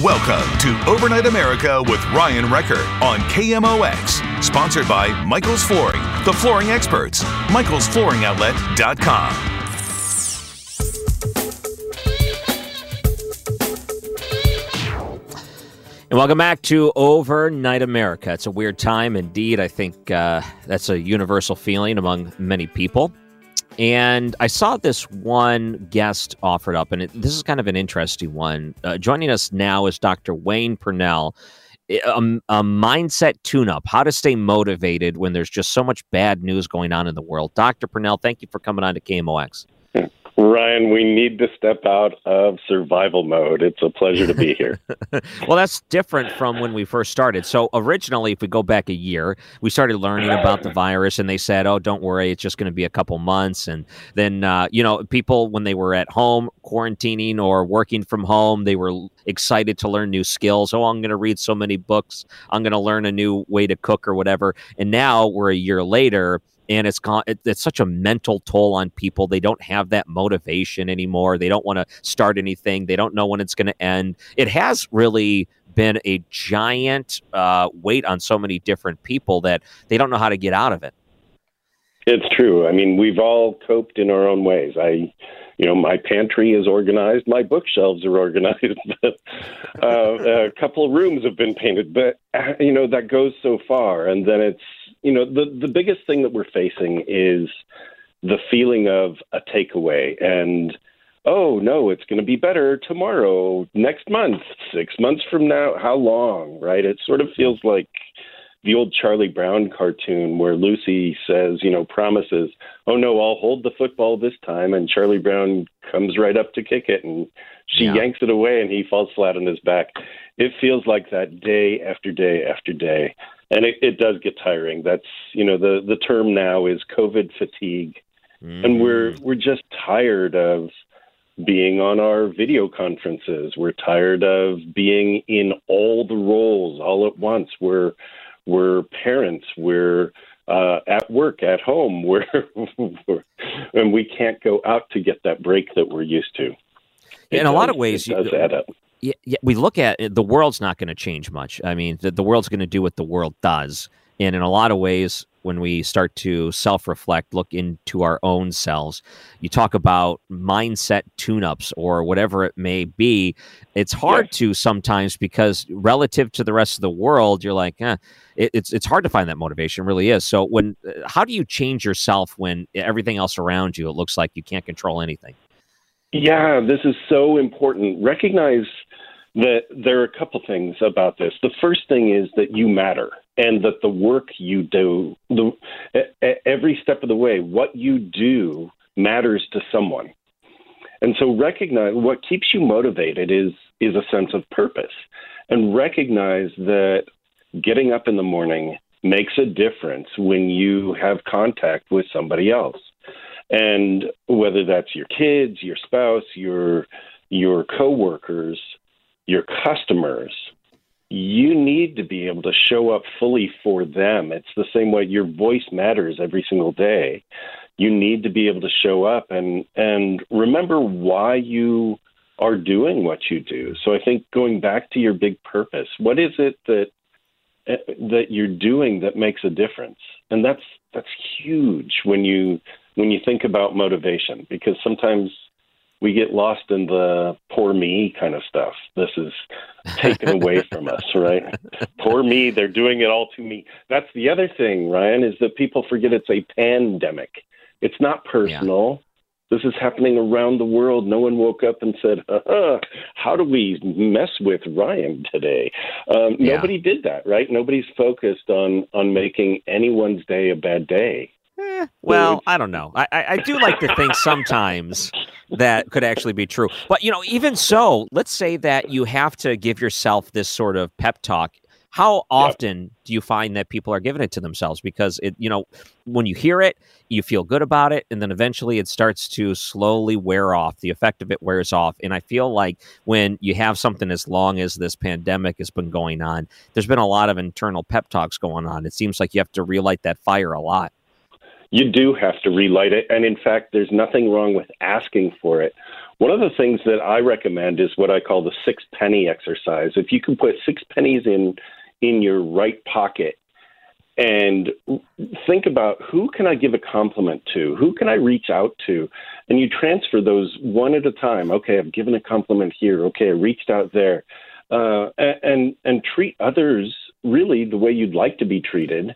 Welcome to Overnight America with Ryan Recker on KMOX. Sponsored by Michael's Flooring, the flooring experts. Michael'sFlooringOutlet.com. And welcome back to Overnight America. It's a weird time indeed. I think uh, that's a universal feeling among many people. And I saw this one guest offered up, and it, this is kind of an interesting one. Uh, joining us now is Dr. Wayne Pernell, a, a mindset tune up, how to stay motivated when there's just so much bad news going on in the world. Dr. Pernell, thank you for coming on to KMOX. Ryan, we need to step out of survival mode. It's a pleasure to be here. well, that's different from when we first started. So, originally, if we go back a year, we started learning about the virus, and they said, oh, don't worry, it's just going to be a couple months. And then, uh, you know, people, when they were at home quarantining or working from home, they were excited to learn new skills. Oh, I'm going to read so many books. I'm going to learn a new way to cook or whatever. And now we're a year later and it's gone it, it's such a mental toll on people. They don't have that motivation anymore. They don't want to start anything. They don't know when it's going to end. It has really been a giant uh, weight on so many different people that they don't know how to get out of it. It's true. I mean we've all coped in our own ways. I you know my pantry is organized. My bookshelves are organized. Uh, a couple of rooms have been painted but uh, you know that goes so far and then it's you know, the the biggest thing that we're facing is the feeling of a takeaway and oh no, it's going to be better tomorrow, next month, six months from now. How long, right? It sort of feels like the old Charlie Brown cartoon where Lucy says, you know, promises, oh no, I'll hold the football this time, and Charlie Brown comes right up to kick it, and she yeah. yanks it away, and he falls flat on his back. It feels like that day after day after day and it, it does get tiring. That's you know the the term now is COVID fatigue, mm. and we're we're just tired of being on our video conferences. We're tired of being in all the roles all at once. We're we're parents. We're uh, at work, at home. We're, we're and we can't go out to get that break that we're used to. It in does, a lot of ways, it does add up yeah, yeah, we look at it, the world's not going to change much. I mean, the, the world's going to do what the world does. And in a lot of ways, when we start to self reflect, look into our own selves, you talk about mindset tune ups or whatever it may be. It's hard yes. to sometimes because relative to the rest of the world, you're like, eh, it, it's, it's hard to find that motivation, really is. So, when uh, how do you change yourself when everything else around you, it looks like you can't control anything? Yeah, this is so important. Recognize that there are a couple things about this. The first thing is that you matter and that the work you do, the, every step of the way, what you do matters to someone. And so recognize what keeps you motivated is is a sense of purpose and recognize that getting up in the morning makes a difference when you have contact with somebody else. And whether that's your kids, your spouse, your your coworkers, your customers, you need to be able to show up fully for them. It's the same way your voice matters every single day. You need to be able to show up and and remember why you are doing what you do. So I think going back to your big purpose, what is it that eh, that you're doing that makes a difference? And that's that's huge when you when you think about motivation because sometimes we get lost in the poor me kind of stuff. This is taken away from us, right? Poor me, they're doing it all to me. That's the other thing, Ryan, is that people forget it's a pandemic. It's not personal. Yeah. This is happening around the world. No one woke up and said, uh, "How do we mess with Ryan today?" Um, yeah. Nobody did that, right? Nobody's focused on on making anyone's day a bad day. Eh, well, I don't know. I, I do like to think sometimes that could actually be true. But, you know, even so, let's say that you have to give yourself this sort of pep talk. How often yep. do you find that people are giving it to themselves? Because it, you know, when you hear it, you feel good about it, and then eventually it starts to slowly wear off. The effect of it wears off, and I feel like when you have something as long as this pandemic has been going on, there's been a lot of internal pep talks going on. It seems like you have to relight that fire a lot you do have to relight it. And in fact, there's nothing wrong with asking for it. One of the things that I recommend is what I call the six penny exercise. If you can put six pennies in in your right pocket and think about who can I give a compliment to? Who can I reach out to? And you transfer those one at a time. Okay, I've given a compliment here. Okay, I reached out there. Uh, and and treat others really the way you'd like to be treated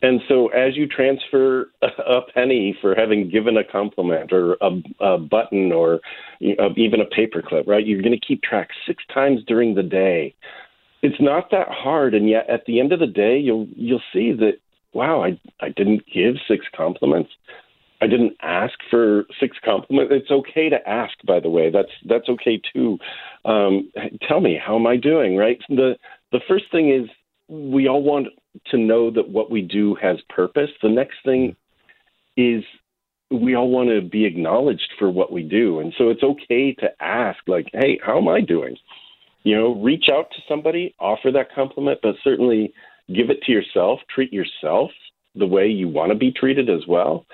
and so, as you transfer a penny for having given a compliment or a, a button or even a paperclip, right, you're going to keep track six times during the day. It's not that hard, and yet at the end of the day, you'll you'll see that wow, I I didn't give six compliments. I didn't ask for six compliments. It's okay to ask, by the way. That's that's okay too. Um, tell me how am I doing? Right. The the first thing is we all want to know that what we do has purpose. The next thing is we all want to be acknowledged for what we do. And so it's okay to ask, like, hey, how am I doing? You know, reach out to somebody, offer that compliment, but certainly give it to yourself, treat yourself the way you want to be treated as well.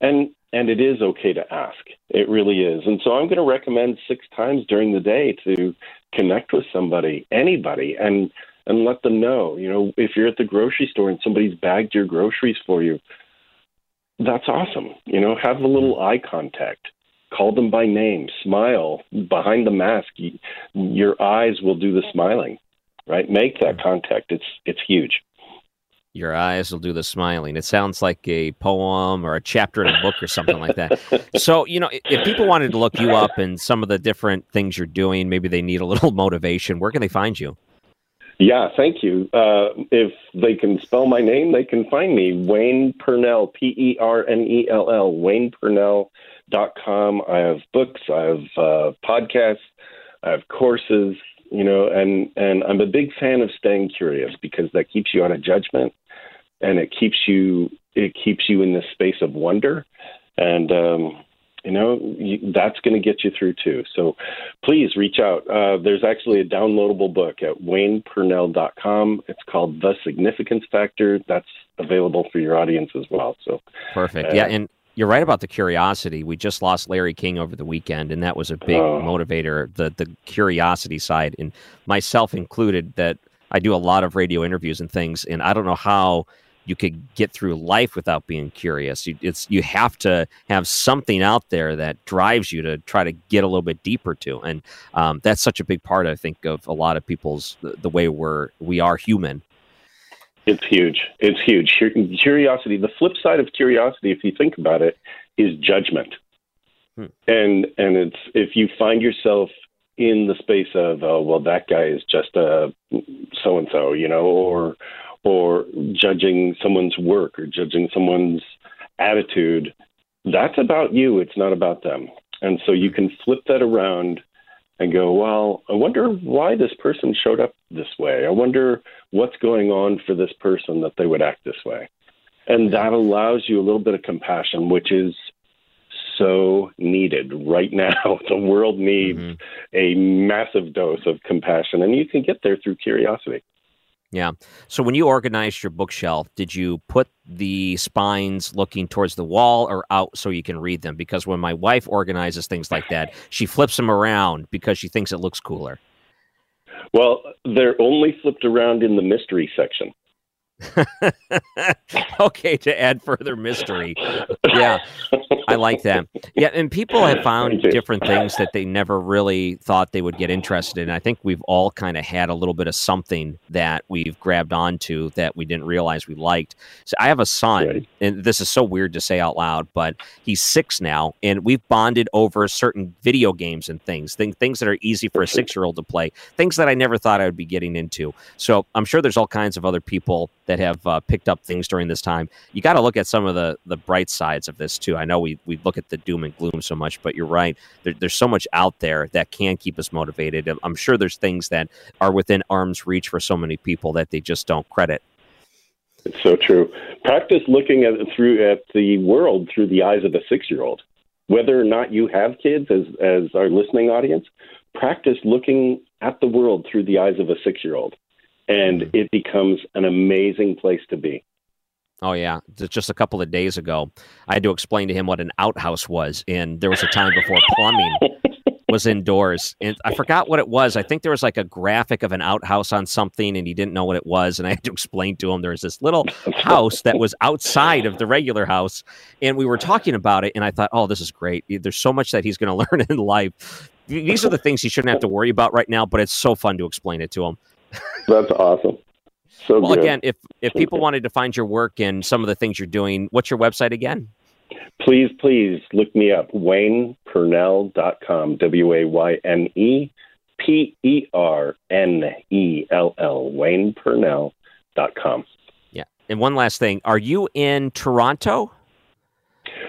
And and it is okay to ask. It really is. And so I'm going to recommend six times during the day to connect with somebody, anybody, and and let them know. You know, if you're at the grocery store and somebody's bagged your groceries for you, that's awesome. You know, have a little eye contact. Call them by name. Smile behind the mask. your eyes will do the smiling, right? Make that contact. It's it's huge. Your eyes will do the smiling. It sounds like a poem or a chapter in a book or something like that. So, you know, if people wanted to look you up and some of the different things you're doing, maybe they need a little motivation, where can they find you? Yeah, thank you. Uh, if they can spell my name, they can find me. Wayne Pernell, P E R N E L L, WaynePernell.com. I have books, I have uh, podcasts, I have courses, you know, and, and I'm a big fan of staying curious because that keeps you out of judgment and it keeps you it keeps you in this space of wonder. And um, you know you, that's going to get you through too. So please reach out. Uh, there's actually a downloadable book at waynepernell.com it's called the significance factor. That's available for your audience as well so. Perfect. Uh, yeah and you're right about the curiosity. We just lost larry king over the weekend and that was a big uh, motivator the the curiosity side. And myself included that i do a lot of radio interviews and things and i don't know how you could get through life without being curious. You, it's you have to have something out there that drives you to try to get a little bit deeper to, and um, that's such a big part, I think, of a lot of people's the, the way we're we are human. It's huge. It's huge. Curiosity. The flip side of curiosity, if you think about it, is judgment. Hmm. And and it's if you find yourself in the space of oh well that guy is just a so and so you know or or judging someone's work or judging someone's attitude, that's about you. It's not about them. And so you can flip that around and go, well, I wonder why this person showed up this way. I wonder what's going on for this person that they would act this way. And that allows you a little bit of compassion, which is so needed right now. The world needs mm-hmm. a massive dose of compassion, and you can get there through curiosity. Yeah. So when you organized your bookshelf, did you put the spines looking towards the wall or out so you can read them? Because when my wife organizes things like that, she flips them around because she thinks it looks cooler. Well, they're only flipped around in the mystery section. okay, to add further mystery. Yeah, I like that. Yeah, and people have found different things that they never really thought they would get interested in. I think we've all kind of had a little bit of something that we've grabbed onto that we didn't realize we liked. So I have a son, right. and this is so weird to say out loud, but he's six now, and we've bonded over certain video games and things, things, things that are easy for a six year old to play, things that I never thought I would be getting into. So I'm sure there's all kinds of other people that have uh, picked up things during this time. You got to look at some of the the bright sides of this too. I know we we look at the doom and gloom so much, but you're right. There, there's so much out there that can keep us motivated. I'm sure there's things that are within arm's reach for so many people that they just don't credit. It's so true. Practice looking at through at the world through the eyes of a six year old. Whether or not you have kids, as as our listening audience, practice looking at the world through the eyes of a six year old and it becomes an amazing place to be. Oh yeah, just a couple of days ago, I had to explain to him what an outhouse was, and there was a time before plumbing was indoors, and I forgot what it was. I think there was like a graphic of an outhouse on something, and he didn't know what it was, and I had to explain to him there was this little house that was outside of the regular house, and we were talking about it, and I thought, oh, this is great. There's so much that he's going to learn in life. These are the things he shouldn't have to worry about right now, but it's so fun to explain it to him. That's awesome. So well, good. again, if if people wanted to find your work and some of the things you're doing, what's your website again? Please, please look me up, waynepernell.com, W A Y N E P E R N E L L, waynepernell.com. Yeah. And one last thing are you in Toronto?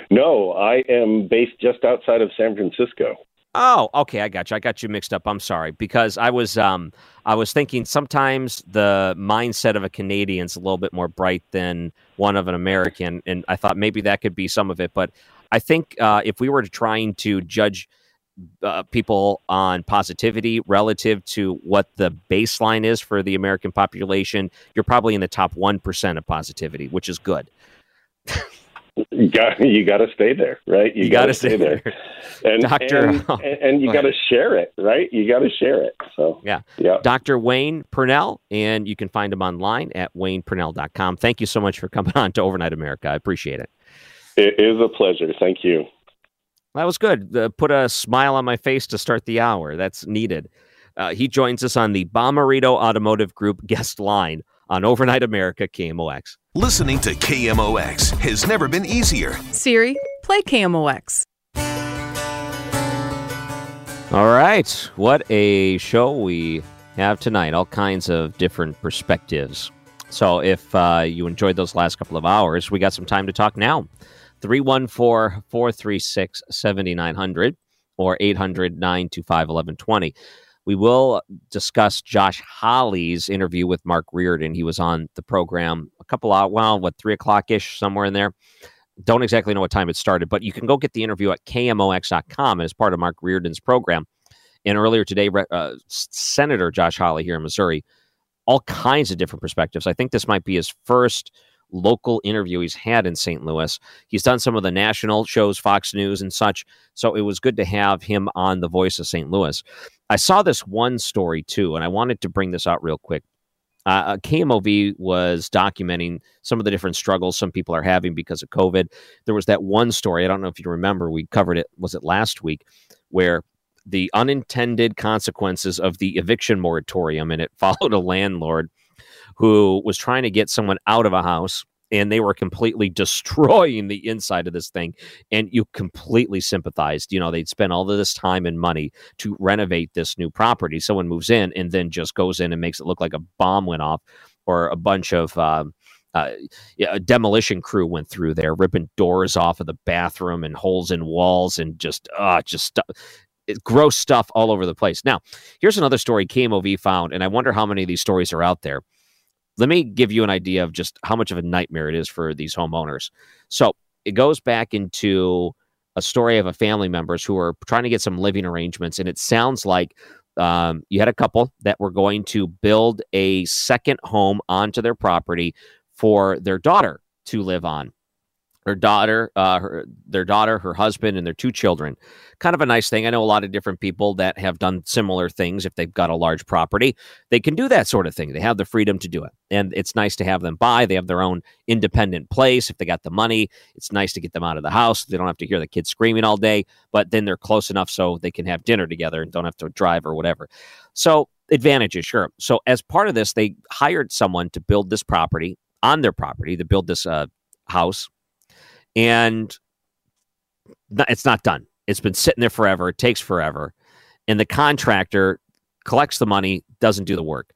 No, I am based just outside of San Francisco. Oh, okay, I got you. I got you mixed up. I'm sorry because I was um I was thinking sometimes the mindset of a Canadian is a little bit more bright than one of an American, and I thought maybe that could be some of it. But I think uh, if we were trying to judge uh, people on positivity relative to what the baseline is for the American population, you're probably in the top one percent of positivity, which is good. you got you got to stay there, right? You, you got to stay there, and Doctor, and, and, and you got to share it, right? You got to share it. So yeah, yeah. Doctor Wayne Pernell, and you can find him online at waynepernell.com. Thank you so much for coming on to Overnight America. I appreciate it. It is a pleasure. Thank you. That was good. Uh, put a smile on my face to start the hour. That's needed. Uh, he joins us on the Bommarito Automotive Group guest line on Overnight America KMOX. Listening to KMOX has never been easier. Siri, play KMOX. All right. What a show we have tonight. All kinds of different perspectives. So if uh, you enjoyed those last couple of hours, we got some time to talk now. 314 436 7900 or 800 925 1120. We will discuss Josh Hawley's interview with Mark Reardon. He was on the program a couple of, well, what, three o'clock ish, somewhere in there. Don't exactly know what time it started, but you can go get the interview at KMOX.com as part of Mark Reardon's program. And earlier today, uh, Senator Josh Hawley here in Missouri, all kinds of different perspectives. I think this might be his first local interview he's had in St. Louis. He's done some of the national shows, Fox News and such. So it was good to have him on The Voice of St. Louis. I saw this one story too, and I wanted to bring this out real quick. Uh, uh KMOV was documenting some of the different struggles some people are having because of COVID. There was that one story, I don't know if you remember, we covered it, was it last week, where the unintended consequences of the eviction moratorium, and it followed a landlord who was trying to get someone out of a house and they were completely destroying the inside of this thing and you completely sympathized you know they'd spent all of this time and money to renovate this new property someone moves in and then just goes in and makes it look like a bomb went off or a bunch of um, uh, yeah, a demolition crew went through there, ripping doors off of the bathroom and holes in walls and just, uh, just gross stuff all over the place. Now, here's another story KMOV found, and I wonder how many of these stories are out there let me give you an idea of just how much of a nightmare it is for these homeowners. So it goes back into a story of a family members who are trying to get some living arrangements, and it sounds like um, you had a couple that were going to build a second home onto their property for their daughter to live on. Her daughter, uh, her, their daughter, her husband, and their two children. Kind of a nice thing. I know a lot of different people that have done similar things. If they've got a large property, they can do that sort of thing. They have the freedom to do it, and it's nice to have them buy. They have their own independent place. If they got the money, it's nice to get them out of the house. They don't have to hear the kids screaming all day, but then they're close enough so they can have dinner together and don't have to drive or whatever. So advantages, sure. So as part of this, they hired someone to build this property on their property to build this uh, house and it's not done. It's been sitting there forever. It takes forever. And the contractor collects the money, doesn't do the work.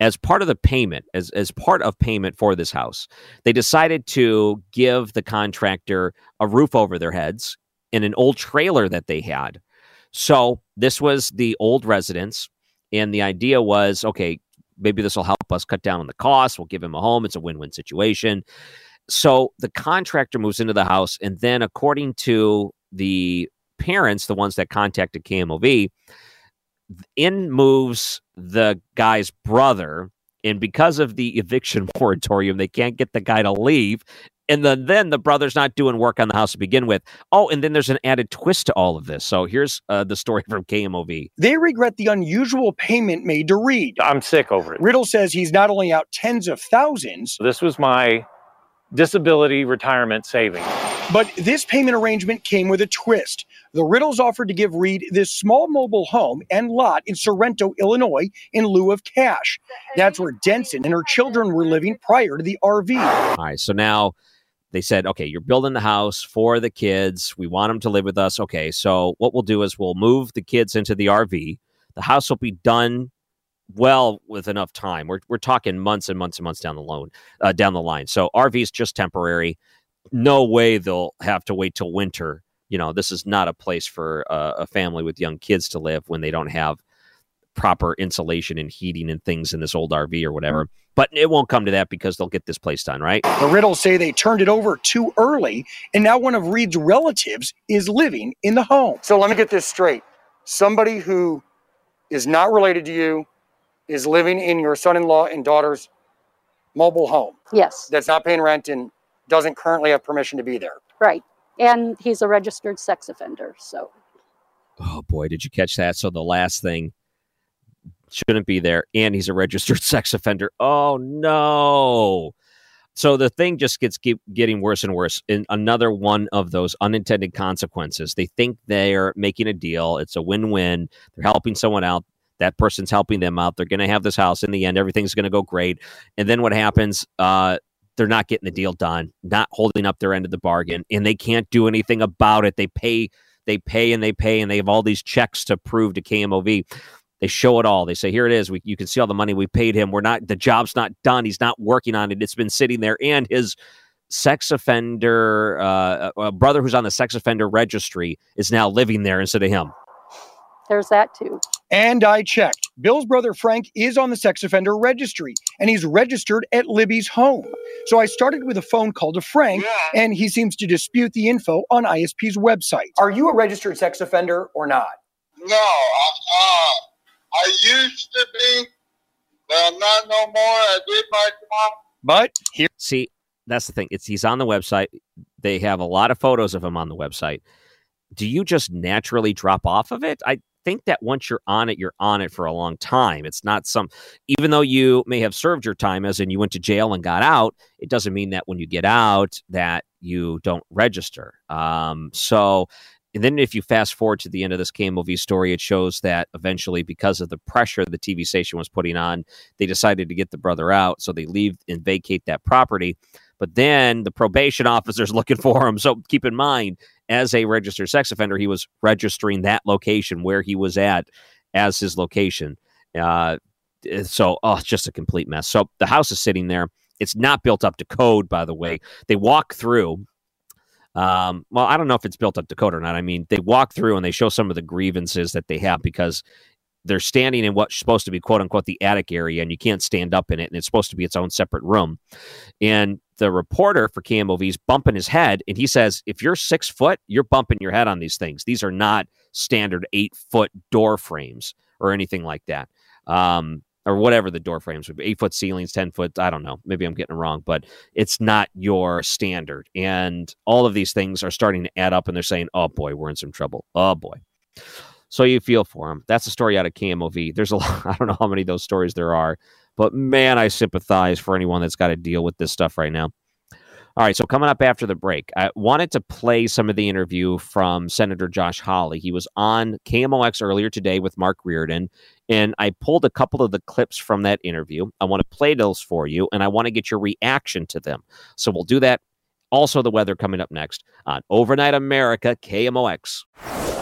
As part of the payment, as, as part of payment for this house, they decided to give the contractor a roof over their heads in an old trailer that they had. So this was the old residence. And the idea was okay, maybe this will help us cut down on the cost. We'll give him a home. It's a win win situation so the contractor moves into the house, and then according to the parents, the ones that contacted KMOV, in moves the guy's brother. And because of the eviction moratorium, they can't get the guy to leave. And then, then the brother's not doing work on the house to begin with. Oh, and then there's an added twist to all of this. So here's uh, the story from KMOV. They regret the unusual payment made to Reed. I'm sick over it. Riddle says he's not only out tens of thousands. This was my disability retirement savings. But this payment arrangement came with a twist. The Riddles offered to give Reed this small mobile home and lot in Sorrento, Illinois, in lieu of cash. That's where Denson and her children were living prior to the RV. All right, so now they said, okay, you're building the house for the kids. We want them to live with us. Okay, so what we'll do is we'll move the kids into the RV. The house will be done well with enough time. We're we're talking months and months and months down the loan uh, down the line. So RV is just temporary. No way they'll have to wait till winter. You know, this is not a place for uh, a family with young kids to live when they don't have proper insulation and heating and things in this old RV or whatever. But it won't come to that because they'll get this place done, right? The Riddles say they turned it over too early, and now one of Reed's relatives is living in the home. So let me get this straight. Somebody who is not related to you, is living in your son-in-law and daughter's mobile home. Yes. That's not paying rent and doesn't currently have permission to be there. Right. And he's a registered sex offender. So. Oh boy, did you catch that? So the last thing shouldn't be there, and he's a registered sex offender. Oh no. So the thing just gets keep getting worse and worse. In another one of those unintended consequences, they think they're making a deal. It's a win-win. They're helping someone out that person's helping them out. They're going to have this house in the end. Everything's going to go great. And then what happens? Uh, they're not getting the deal done, not holding up their end of the bargain, and they can't do anything about it. They pay, they pay, and they pay, and they have all these checks to prove to KMOV. They show it all. They say, "Here it is. We, you can see all the money we paid him. We're not. The job's not done. He's not working on it. It's been sitting there, and his." sex offender uh, brother who's on the sex offender registry is now living there instead of him. There's that too. And I checked. Bill's brother Frank is on the sex offender registry and he's registered at Libby's home. So I started with a phone call to Frank yeah. and he seems to dispute the info on ISP's website. Are you a registered sex offender or not? No, I, uh, I used to be, but I'm not no more. I did my job. But here. See, that's the thing. It's he's on the website. They have a lot of photos of him on the website. Do you just naturally drop off of it? I think that once you're on it, you're on it for a long time. It's not some, even though you may have served your time, as in you went to jail and got out, it doesn't mean that when you get out that you don't register. Um, so, and then if you fast forward to the end of this KMOV story, it shows that eventually, because of the pressure the TV station was putting on, they decided to get the brother out. So they leave and vacate that property. But then the probation officer's looking for him. So keep in mind, as a registered sex offender, he was registering that location where he was at as his location. Uh, so, oh, it's just a complete mess. So the house is sitting there. It's not built up to code, by the way. They walk through. Um, well, I don't know if it's built up to code or not. I mean, they walk through and they show some of the grievances that they have because they're standing in what's supposed to be quote unquote the attic area and you can't stand up in it and it's supposed to be its own separate room. And the reporter for KMOV is bumping his head and he says, if you're six foot, you're bumping your head on these things. These are not standard eight foot door frames or anything like that. Um, or whatever the door frames would be eight foot ceilings, 10 foot. I don't know. Maybe I'm getting it wrong, but it's not your standard. And all of these things are starting to add up and they're saying, oh boy, we're in some trouble. Oh boy. So you feel for them. That's a story out of KMOV. There's a lot, I don't know how many of those stories there are, but man, I sympathize for anyone that's got to deal with this stuff right now. All right, so coming up after the break, I wanted to play some of the interview from Senator Josh Hawley. He was on KMOX earlier today with Mark Reardon, and I pulled a couple of the clips from that interview. I want to play those for you, and I want to get your reaction to them. So we'll do that. Also, the weather coming up next on Overnight America KMOX.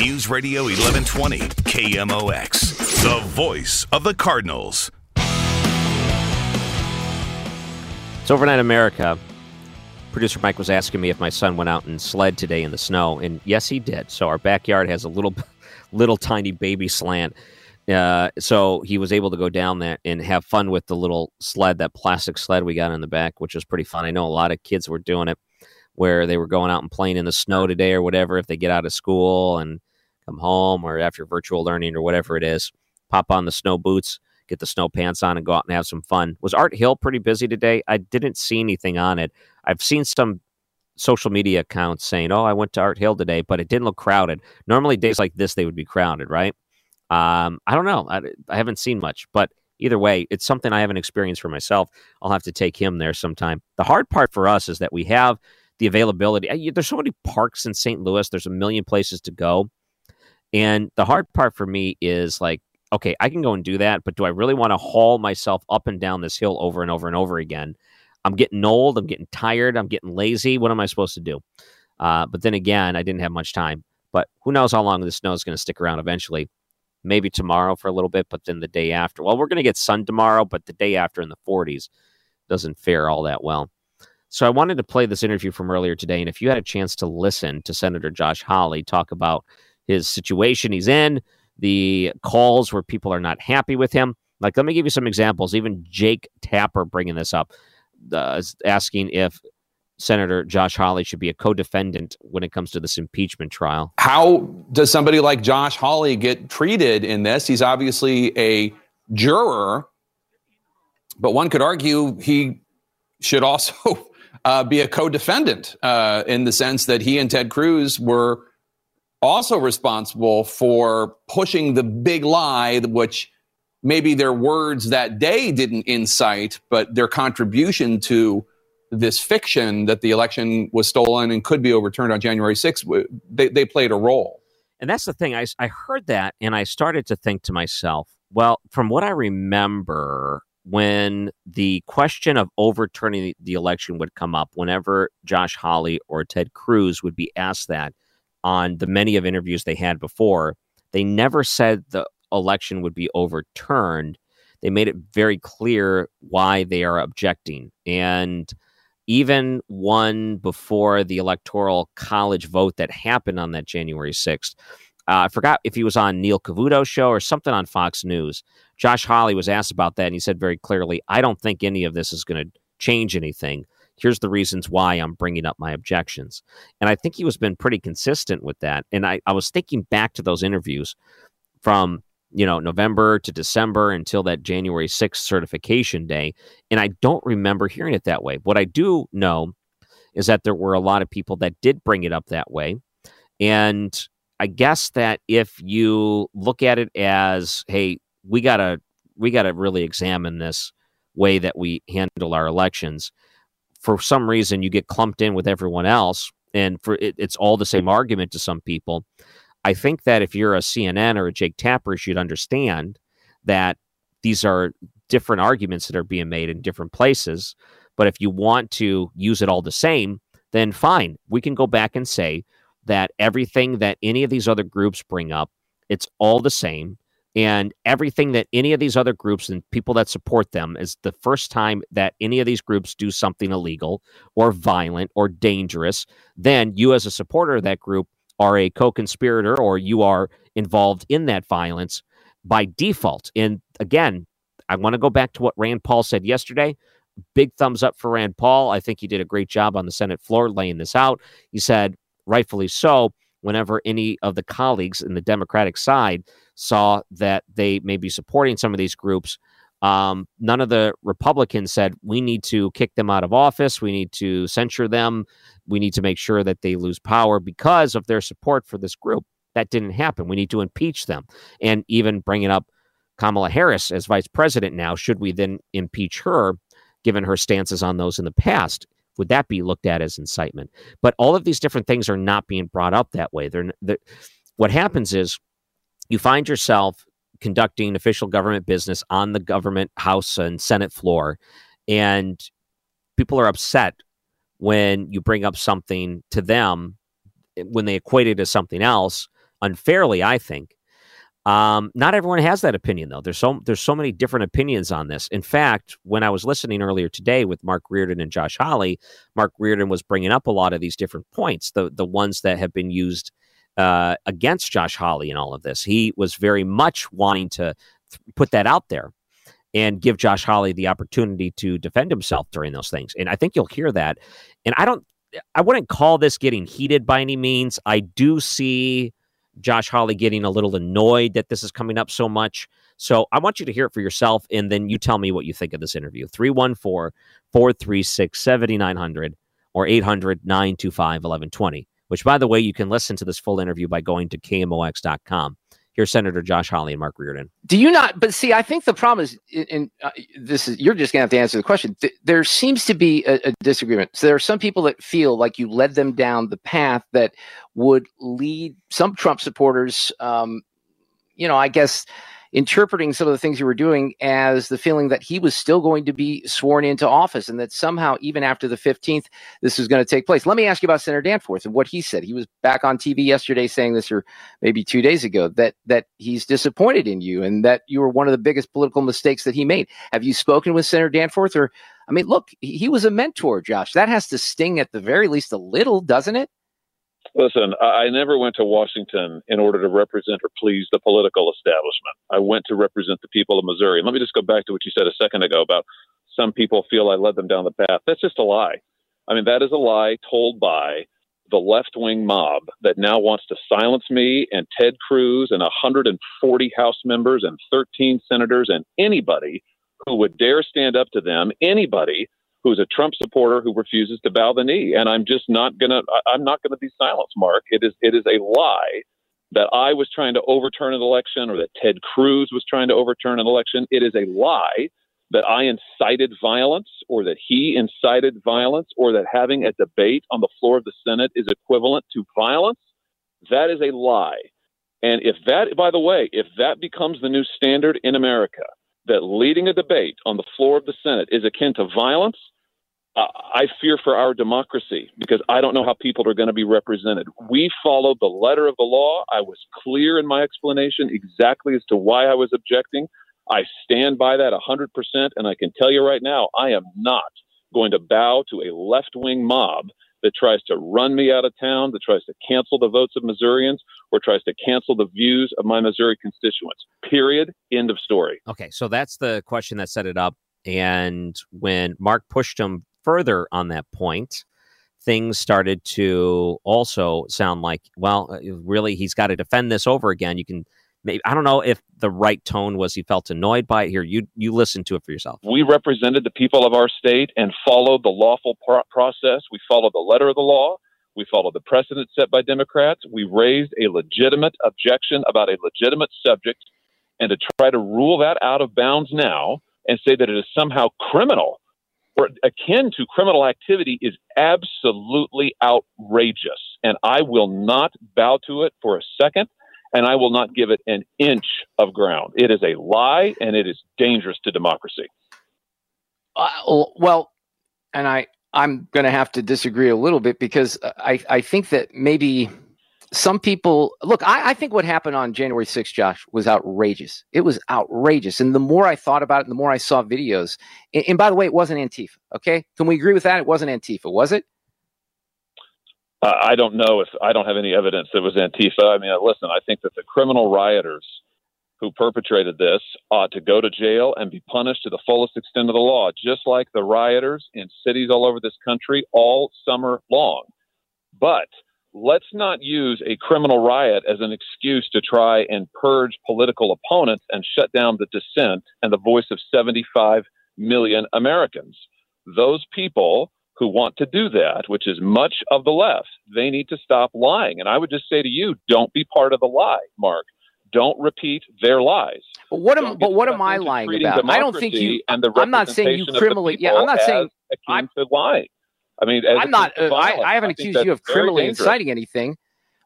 News Radio 1120, KMOX, the voice of the Cardinals. It's Overnight America. Producer Mike was asking me if my son went out and sled today in the snow, and yes, he did. So our backyard has a little, little tiny baby slant. Uh, so he was able to go down there and have fun with the little sled, that plastic sled we got in the back, which was pretty fun. I know a lot of kids were doing it where they were going out and playing in the snow today or whatever if they get out of school and home or after virtual learning or whatever it is pop on the snow boots get the snow pants on and go out and have some fun was art hill pretty busy today i didn't see anything on it i've seen some social media accounts saying oh i went to art hill today but it didn't look crowded normally days like this they would be crowded right um, i don't know I, I haven't seen much but either way, it's something I haven't experienced for myself. I'll have to take him there sometime. The hard part for us is that we have the availability. There's so many parks in St. Louis. There's a million places to go. And the hard part for me is like, okay, I can go and do that, but do I really want to haul myself up and down this hill over and over and over again? I'm getting old. I'm getting tired. I'm getting lazy. What am I supposed to do? Uh, but then again, I didn't have much time. But who knows how long the snow is going to stick around eventually? Maybe tomorrow for a little bit, but then the day after. Well, we're going to get sun tomorrow, but the day after in the 40s doesn't fare all that well. So I wanted to play this interview from earlier today. And if you had a chance to listen to Senator Josh Hawley talk about his situation he's in, the calls where people are not happy with him. Like, let me give you some examples. Even Jake Tapper bringing this up, uh, asking if Senator Josh Hawley should be a co defendant when it comes to this impeachment trial. How does somebody like Josh Hawley get treated in this? He's obviously a juror, but one could argue he should also uh, be a co-defendant uh, in the sense that he and Ted Cruz were also responsible for pushing the big lie, which maybe their words that day didn't incite, but their contribution to this fiction that the election was stolen and could be overturned on January 6th, they, they played a role. And that's the thing. I, I heard that and I started to think to myself, well, from what I remember, when the question of overturning the election would come up, whenever Josh Hawley or Ted Cruz would be asked that on the many of interviews they had before, they never said the election would be overturned. They made it very clear why they are objecting. And even one before the electoral college vote that happened on that January 6th, uh, I forgot if he was on Neil Cavuto's show or something on Fox News. Josh Hawley was asked about that, and he said very clearly, I don't think any of this is going to change anything. Here's the reasons why I'm bringing up my objections. And I think he was been pretty consistent with that. And I, I was thinking back to those interviews from you know November to December until that January 6th certification day and I don't remember hearing it that way. What I do know is that there were a lot of people that did bring it up that way and I guess that if you look at it as, hey, we got to we got to really examine this way that we handle our elections. For some reason, you get clumped in with everyone else, and for it, it's all the same argument to some people. I think that if you're a CNN or a Jake Tapper, you should understand that these are different arguments that are being made in different places. But if you want to use it all the same, then fine. We can go back and say that everything that any of these other groups bring up, it's all the same. And everything that any of these other groups and people that support them is the first time that any of these groups do something illegal or violent or dangerous, then you, as a supporter of that group, are a co conspirator or you are involved in that violence by default. And again, I want to go back to what Rand Paul said yesterday. Big thumbs up for Rand Paul. I think he did a great job on the Senate floor laying this out. He said, rightfully so, whenever any of the colleagues in the Democratic side saw that they may be supporting some of these groups, um, none of the Republicans said, we need to kick them out of office. We need to censure them. We need to make sure that they lose power because of their support for this group. That didn't happen. We need to impeach them. And even bringing up Kamala Harris as vice president now, should we then impeach her, given her stances on those in the past? Would that be looked at as incitement? But all of these different things are not being brought up that way. They're, they're what happens is you find yourself conducting official government business on the government House and Senate floor, and people are upset when you bring up something to them when they equate it as something else unfairly, I think. Um, not everyone has that opinion though. There's so there's so many different opinions on this. In fact, when I was listening earlier today with Mark Reardon and Josh Hawley, Mark Reardon was bringing up a lot of these different points, the the ones that have been used uh, against Josh Hawley in all of this. He was very much wanting to th- put that out there and give Josh Hawley the opportunity to defend himself during those things. And I think you'll hear that. And I don't I wouldn't call this getting heated by any means. I do see Josh Hawley getting a little annoyed that this is coming up so much. So I want you to hear it for yourself, and then you tell me what you think of this interview. 314 436 7900 or 800 925 1120, which, by the way, you can listen to this full interview by going to KMOX.com. Here's Senator Josh Hawley and Mark Reardon. Do you not? But see, I think the problem is, and uh, this is you're just gonna have to answer the question. Th- there seems to be a, a, disagreement. So there are some people that feel like you led them down the path that would lead some Trump supporters. Um, you know, I guess interpreting some of the things you were doing as the feeling that he was still going to be sworn into office and that somehow, even after the 15th, this was going to take place. Let me ask you about Senator Danforth and what he said. He was back on TV yesterday saying this, or maybe two days ago, that that he's disappointed in you and that you were one of the biggest political mistakes that he made. Have you spoken with Senator Danforth? Or, I mean, look, he was a mentor, Josh. That has to sting at the very least a little, doesn't it? Listen, I never went to Washington in order to represent or please the political establishment. I went to represent the people of Missouri. And let me just go back to what you said a second ago about some people feel I led them down the path. That's just a lie. I mean, that is a lie told by the left wing mob that now wants to silence me and Ted Cruz and 140 House members and 13 senators and anybody who would dare stand up to them, anybody who's a Trump supporter who refuses to bow the knee. And I'm just not gonna I'm not gonna be silenced, Mark. It is it is a lie that I was trying to overturn an election or that Ted Cruz was trying to overturn an election. It is a lie that I incited violence or that he incited violence or that having a debate on the floor of the Senate is equivalent to violence. That is a lie. And if that, by the way, if that becomes the new standard in America, that leading a debate on the floor of the Senate is akin to violence, I fear for our democracy because I don't know how people are going to be represented. We followed the letter of the law. I was clear in my explanation exactly as to why I was objecting. I stand by that 100%. And I can tell you right now, I am not going to bow to a left wing mob that tries to run me out of town, that tries to cancel the votes of Missourians, or tries to cancel the views of my Missouri constituents. Period. End of story. Okay, so that's the question that set it up. And when Mark pushed him further on that point, things started to also sound like, well, uh, really, he's got to defend this over again. You can maybe I don't know if the right tone was he felt annoyed by it. Here, you you listen to it for yourself. We represented the people of our state and followed the lawful pro- process. We followed the letter of the law. We followed the precedent set by Democrats. We raised a legitimate objection about a legitimate subject, And to try to rule that out of bounds now and say that it is somehow criminal or akin to criminal activity is absolutely outrageous. And I will not bow to it for a second, and I will not give it an inch of ground. It is a lie, and it is dangerous to democracy. Uh, well, and I I'm going to have to disagree a little bit because I I think that maybe some people look I, I think what happened on january 6th josh was outrageous. It was outrageous. And the more i thought about it the more i saw videos. And, and by the way it wasn't antifa okay? Can we agree with that? It wasn't antifa was it uh, i don't know if i don't have any evidence that was antifa i mean listen i think that the criminal rioters who perpetrated this ought to go to jail and be punished to the fullest extent of the law just like the rioters in cities all over this country all summer long but let's not use a criminal riot as an excuse to try and purge political opponents and shut down the dissent and the voice of 75 million Americans. Those people who want to do that, which is much of the left, they need to stop lying. And I would just say to you, don't be part of the lie, Mark. Don't repeat their lies. But what am but what am I lying about? I don't think you. And the I'm not saying you criminally. Yeah, I'm not saying akin to lying. I mean, I'm not. Uh, I, I, haven't accused you of criminally inciting anything.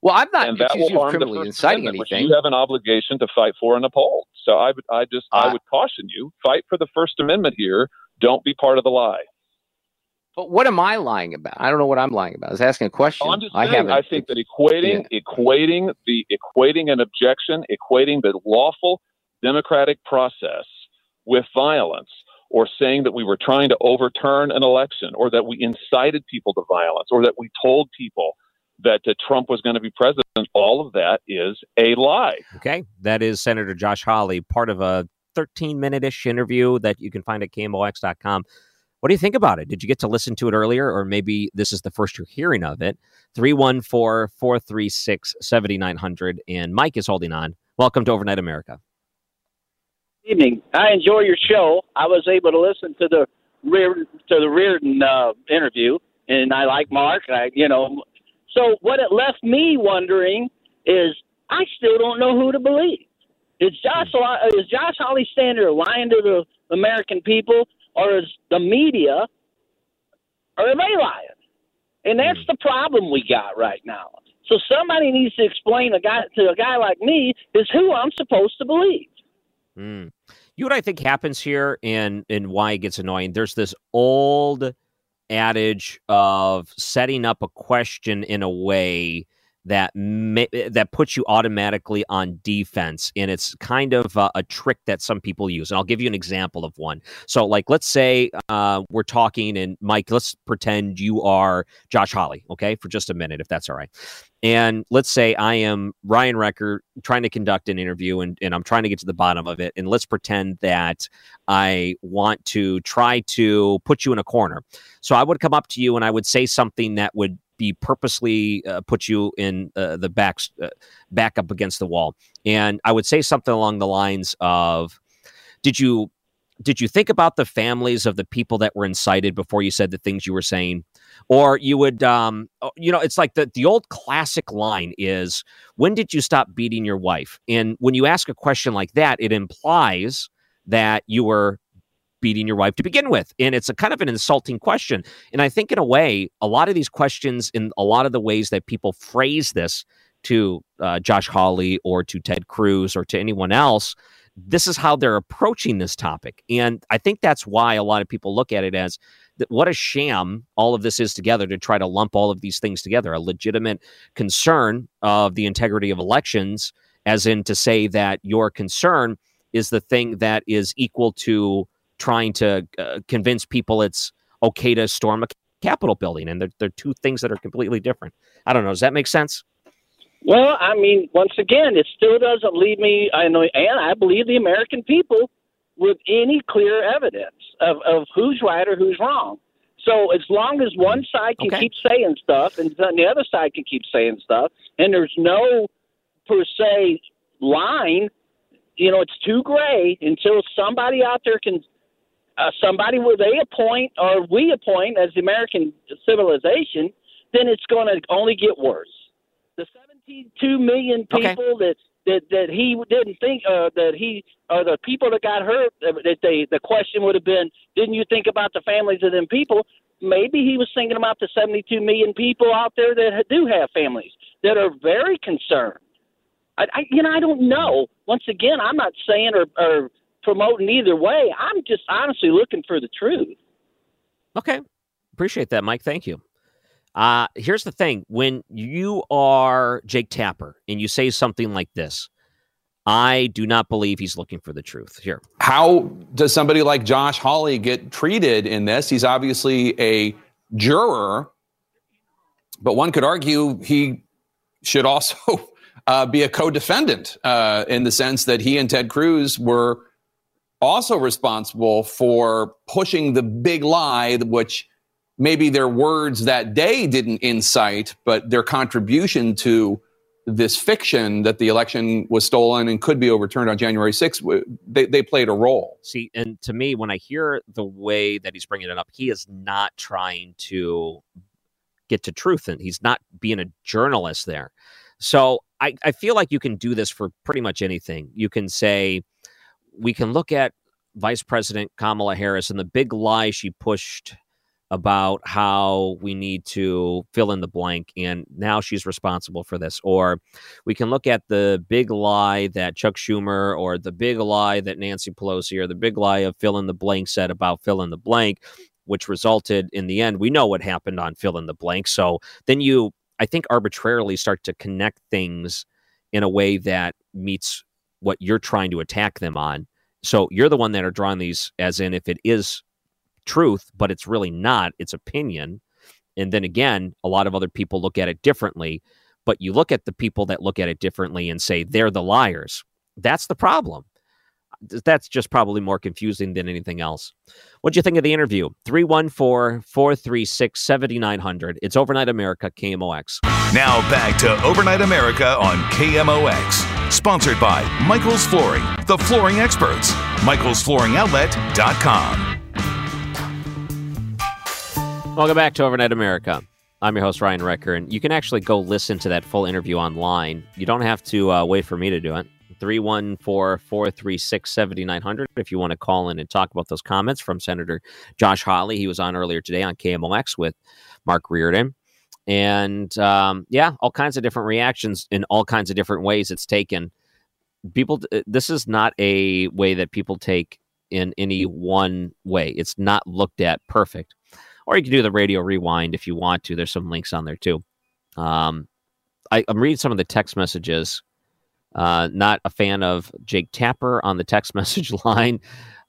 Well, I'm not accusing you of criminally inciting anything. You have an obligation to fight for and uphold. So I would, I just, uh, I would caution you: fight for the First Amendment here. Don't be part of the lie. But what am I lying about? I don't know what I'm lying about. I was asking a question. Oh, I'm just saying, I, I think that equating, yeah. equating the, equating an objection, equating the lawful democratic process with violence or saying that we were trying to overturn an election or that we incited people to violence or that we told people that uh, Trump was going to be president, all of that is a lie. Okay. That is Senator Josh Hawley, part of a 13 minute ish interview that you can find at KMOX.com. What do you think about it? Did you get to listen to it earlier, or maybe this is the first you're hearing of it? 314 436 7900. And Mike is holding on. Welcome to Overnight America evening. I enjoy your show. I was able to listen to the rear to the Reardon uh, interview, and I like Mark. I, you know, so what it left me wondering is I still don't know who to believe. Is Josh is Josh Hawley standing there lying to the American people, or is the media, or are they lying? And that's the problem we got right now. So somebody needs to explain a guy to a guy like me is who I'm supposed to believe. Mm. You know what I think happens here and and why it gets annoying? There's this old adage of setting up a question in a way that may, that puts you automatically on defense and it's kind of a, a, trick that some people use and i'll give you an example of one so like let's say uh, we're talking and mike let's pretend you are josh hawley okay for just a minute if that's all right and let's say I am Ryan Recker trying to conduct an interview and, and I'm trying to get to the bottom of it. And let's pretend that I want to try to put you in a corner. So I would come up to you and I would say something that would be purposely uh, put you in uh, the back, uh, back up against the wall. And I would say something along the lines of, did you did you think about the families of the people that were incited before you said the things you were saying? Or you would, um, oh, you know, it's like the, the old classic line is, when did you stop beating your wife? And when you ask a question like that, it implies that you were beating your wife to begin with. And it's a kind of an insulting question. And I think, in a way, a lot of these questions, in a lot of the ways that people phrase this to uh, Josh Hawley or to Ted Cruz or to anyone else, this is how they're approaching this topic. And I think that's why a lot of people look at it as that what a sham all of this is together to try to lump all of these things together. A legitimate concern of the integrity of elections, as in to say that your concern is the thing that is equal to trying to uh, convince people it's okay to storm a Capitol building. And they're, they're two things that are completely different. I don't know. Does that make sense? Well, I mean, once again, it still doesn't leave me. I know, and I believe the American people with any clear evidence of, of who's right or who's wrong. So as long as one side can okay. keep saying stuff and the other side can keep saying stuff, and there's no per se line, you know, it's too gray until somebody out there can, uh, somebody where they appoint or we appoint as the American civilization, then it's going to only get worse. The 72 million people okay. that that that he didn't think uh, that he or the people that got hurt uh, that they the question would have been, didn't you think about the families of them people? Maybe he was thinking about the 72 million people out there that do have families that are very concerned. I, I you know I don't know. Once again, I'm not saying or, or promoting either way. I'm just honestly looking for the truth. Okay. Appreciate that, Mike. Thank you. Uh, here's the thing when you are Jake Tapper and you say something like this, I do not believe he's looking for the truth here. How does somebody like Josh Hawley get treated in this? He's obviously a juror, but one could argue he should also uh, be a co defendant uh, in the sense that he and Ted Cruz were also responsible for pushing the big lie, which maybe their words that day didn't incite, but their contribution to this fiction that the election was stolen and could be overturned on January 6th, they, they played a role. See, and to me, when I hear the way that he's bringing it up, he is not trying to get to truth and he's not being a journalist there. So I, I feel like you can do this for pretty much anything. You can say, we can look at Vice President Kamala Harris and the big lie she pushed about how we need to fill in the blank and now she's responsible for this. Or we can look at the big lie that Chuck Schumer or the big lie that Nancy Pelosi or the big lie of fill in the blank said about fill in the blank which resulted in the end. We know what happened on fill in the blank. So then you I think arbitrarily start to connect things in a way that meets what you're trying to attack them on so you're the one that are drawing these as in if it is truth, but it's really not. It's opinion. And then again, a lot of other people look at it differently. But you look at the people that look at it differently and say they're the liars. That's the problem. That's just probably more confusing than anything else. what do you think of the interview? 314 436 7900. It's Overnight America, KMOX. Now back to Overnight America on KMOX. Sponsored by Michael's Flooring, the flooring experts. Michael'sFlooringOutlet.com. Welcome back to Overnight America. I'm your host, Ryan Recker, and you can actually go listen to that full interview online. You don't have to uh, wait for me to do it. 314 436 7900 if you want to call in and talk about those comments from Senator Josh Hawley. He was on earlier today on KMOX with Mark Reardon. And um, yeah, all kinds of different reactions in all kinds of different ways it's taken. People, uh, this is not a way that people take in any one way. It's not looked at perfect or you can do the radio rewind if you want to. There's some links on there too. Um, I, am reading some of the text messages. Uh, not a fan of Jake Tapper on the text message line.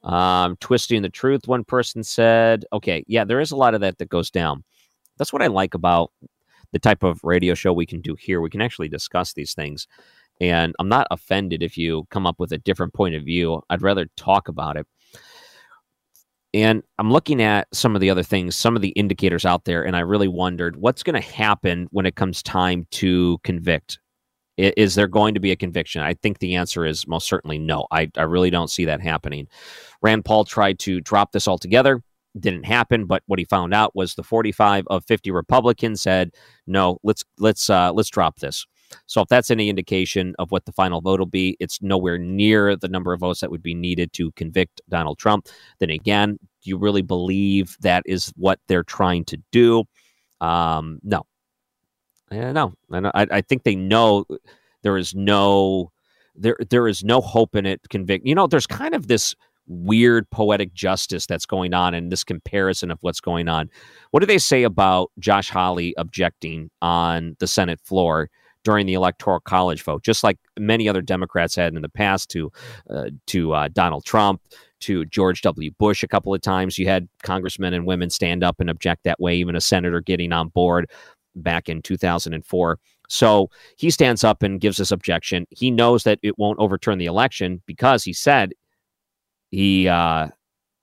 Um, twisting the truth, one person said. Okay, yeah, there is a lot of that that goes down. That's what I like about the type of radio show we can do here. We can actually discuss these things. And I'm not offended if you come up with a different point of view. I'd rather talk about it. And I'm looking at some of the other things, some of the indicators out there, and I really wondered what's going to happen when it comes time to convict. Is there going to be a conviction? I think the answer is most certainly no. I, I really don't see that happening. Rand Paul tried to drop this altogether. Didn't happen, but what he found out was the 45 of 50 Republicans said, "No, let's let's uh, let's drop this." So if that's any indication of what the final vote will be, it's nowhere near the number of votes that would be needed to convict Donald Trump. Then again, do you really believe that is what they're trying to do? Um, no. No, I, I think they know there is no there there is no hope in it. Convict. You know, there's kind of this weird poetic justice that's going on in this comparison of what's going on. What do they say about Josh Hawley objecting on the Senate floor? during the electoral college vote, just like many other Democrats had in the past to uh, to uh, Donald Trump, to George W. Bush a couple of times. You had congressmen and women stand up and object that way, even a senator getting on board back in 2004. So he stands up and gives this objection. He knows that it won't overturn the election because he said he uh,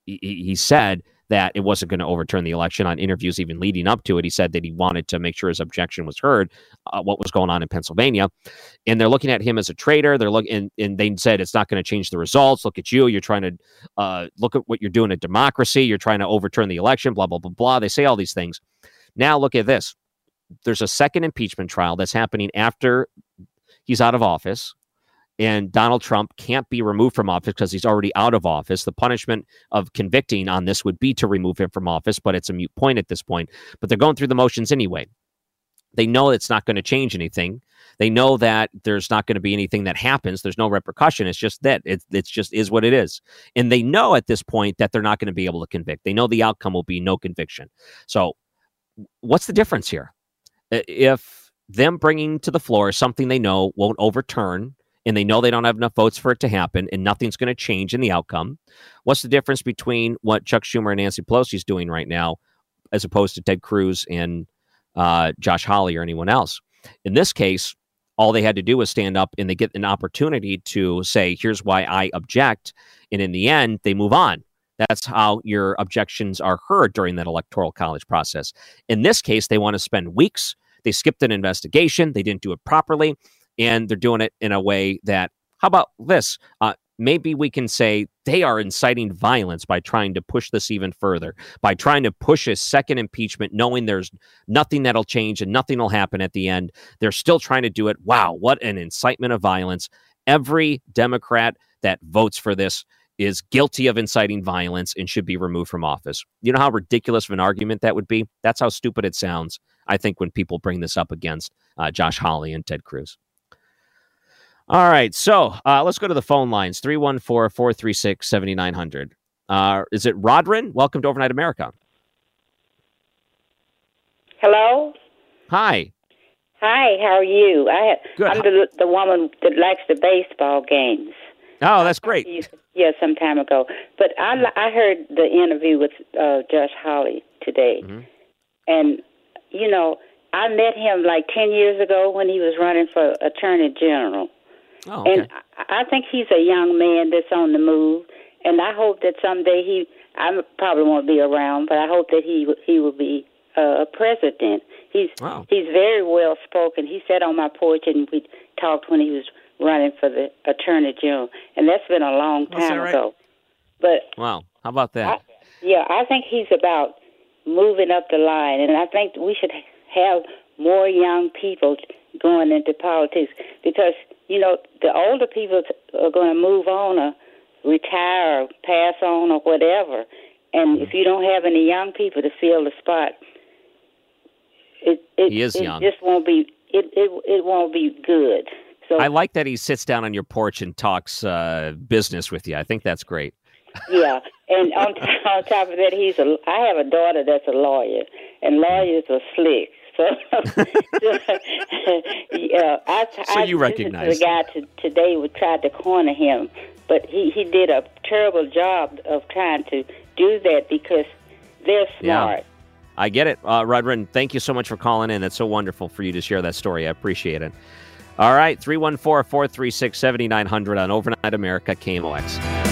he, he said that it wasn't going to overturn the election. On interviews even leading up to it, he said that he wanted to make sure his objection was heard. Uh, what was going on in Pennsylvania, and they're looking at him as a traitor. They're looking, and, they said it's not going to change the results. Look at you. You're trying to uh, look at what you're doing in democracy. You're trying to overturn the election. Blah blah blah blah. They say all these things. Now look at this. There's a second impeachment trial that's happening after he's out of office and Donald Trump can't be removed from office because he's already out of office. The punishment of convicting on this would be to remove him from office, but it's a mute point at this point. But they're going through the motions anyway. They know it's not going to change anything. They know that there's not going to be anything that happens. There's no repercussion. It's just that it, it's just is what it is. And they know at this point that they're not going to be able to convict. They know the outcome will be no conviction. So, what's the difference here? If them bringing to the floor something they know won't overturn and they know they don't have enough votes for it to happen and nothing's going to change in the outcome, what's the difference between what Chuck Schumer and Nancy Pelosi is doing right now as opposed to Ted Cruz and uh, Josh Hawley or anyone else? In this case, all they had to do was stand up and they get an opportunity to say, here's why I object. And in the end, they move on. That's how your objections are heard during that electoral college process. In this case, they want to spend weeks. They skipped an investigation. They didn't do it properly. And they're doing it in a way that, how about this? Uh, maybe we can say they are inciting violence by trying to push this even further, by trying to push a second impeachment, knowing there's nothing that'll change and nothing will happen at the end. They're still trying to do it. Wow, what an incitement of violence. Every Democrat that votes for this is guilty of inciting violence and should be removed from office. You know how ridiculous of an argument that would be? That's how stupid it sounds, I think, when people bring this up against uh, Josh Hawley and Ted Cruz. All right. So uh, let's go to the phone lines 314 436 7900. Uh, is it Rodrin? Welcome to Overnight America. Hello. Hi. Hi. How are you? I Good. I'm the the woman that likes the baseball games. Oh, that's great. Yeah, some time ago. But I I heard the interview with uh, Josh Hawley today, Mm-hmm. and you know I met him like ten years ago when he was running for Attorney General. Oh, And I I think he's a young man that's on the move, and I hope that someday he. I probably won't be around, but I hope that he he will be uh, a president. He's Wow. he's very well spoken. He sat on my porch and we talked when he was running for the attorney general, and that's been a long is that time right? ago. But Wow. How about that? yeah, I think he's about moving up the line, and I think we should have more young people going into politics because you know the older people are going to move on or retire or pass on or whatever, and Mm-hmm. if you don't have any young people to fill the spot, it it, He is it young. just won't be it, it it won't be good. So I like that he sits down on your porch and talks uh, business with you. I think that's great. Yeah, and on, on top of that, he's a. I have a daughter that's a lawyer, and lawyers are slick. So, yeah, I, So I you recognize. the guy to, today who tried to corner him, but he he did a terrible job of trying to do that because they're smart. Yeah. I get it. Uh, Rudrin, thank you so much for calling in. That's so wonderful for you to share that story. I appreciate it. All right, 314 436 7900 on Overnight America KMOX.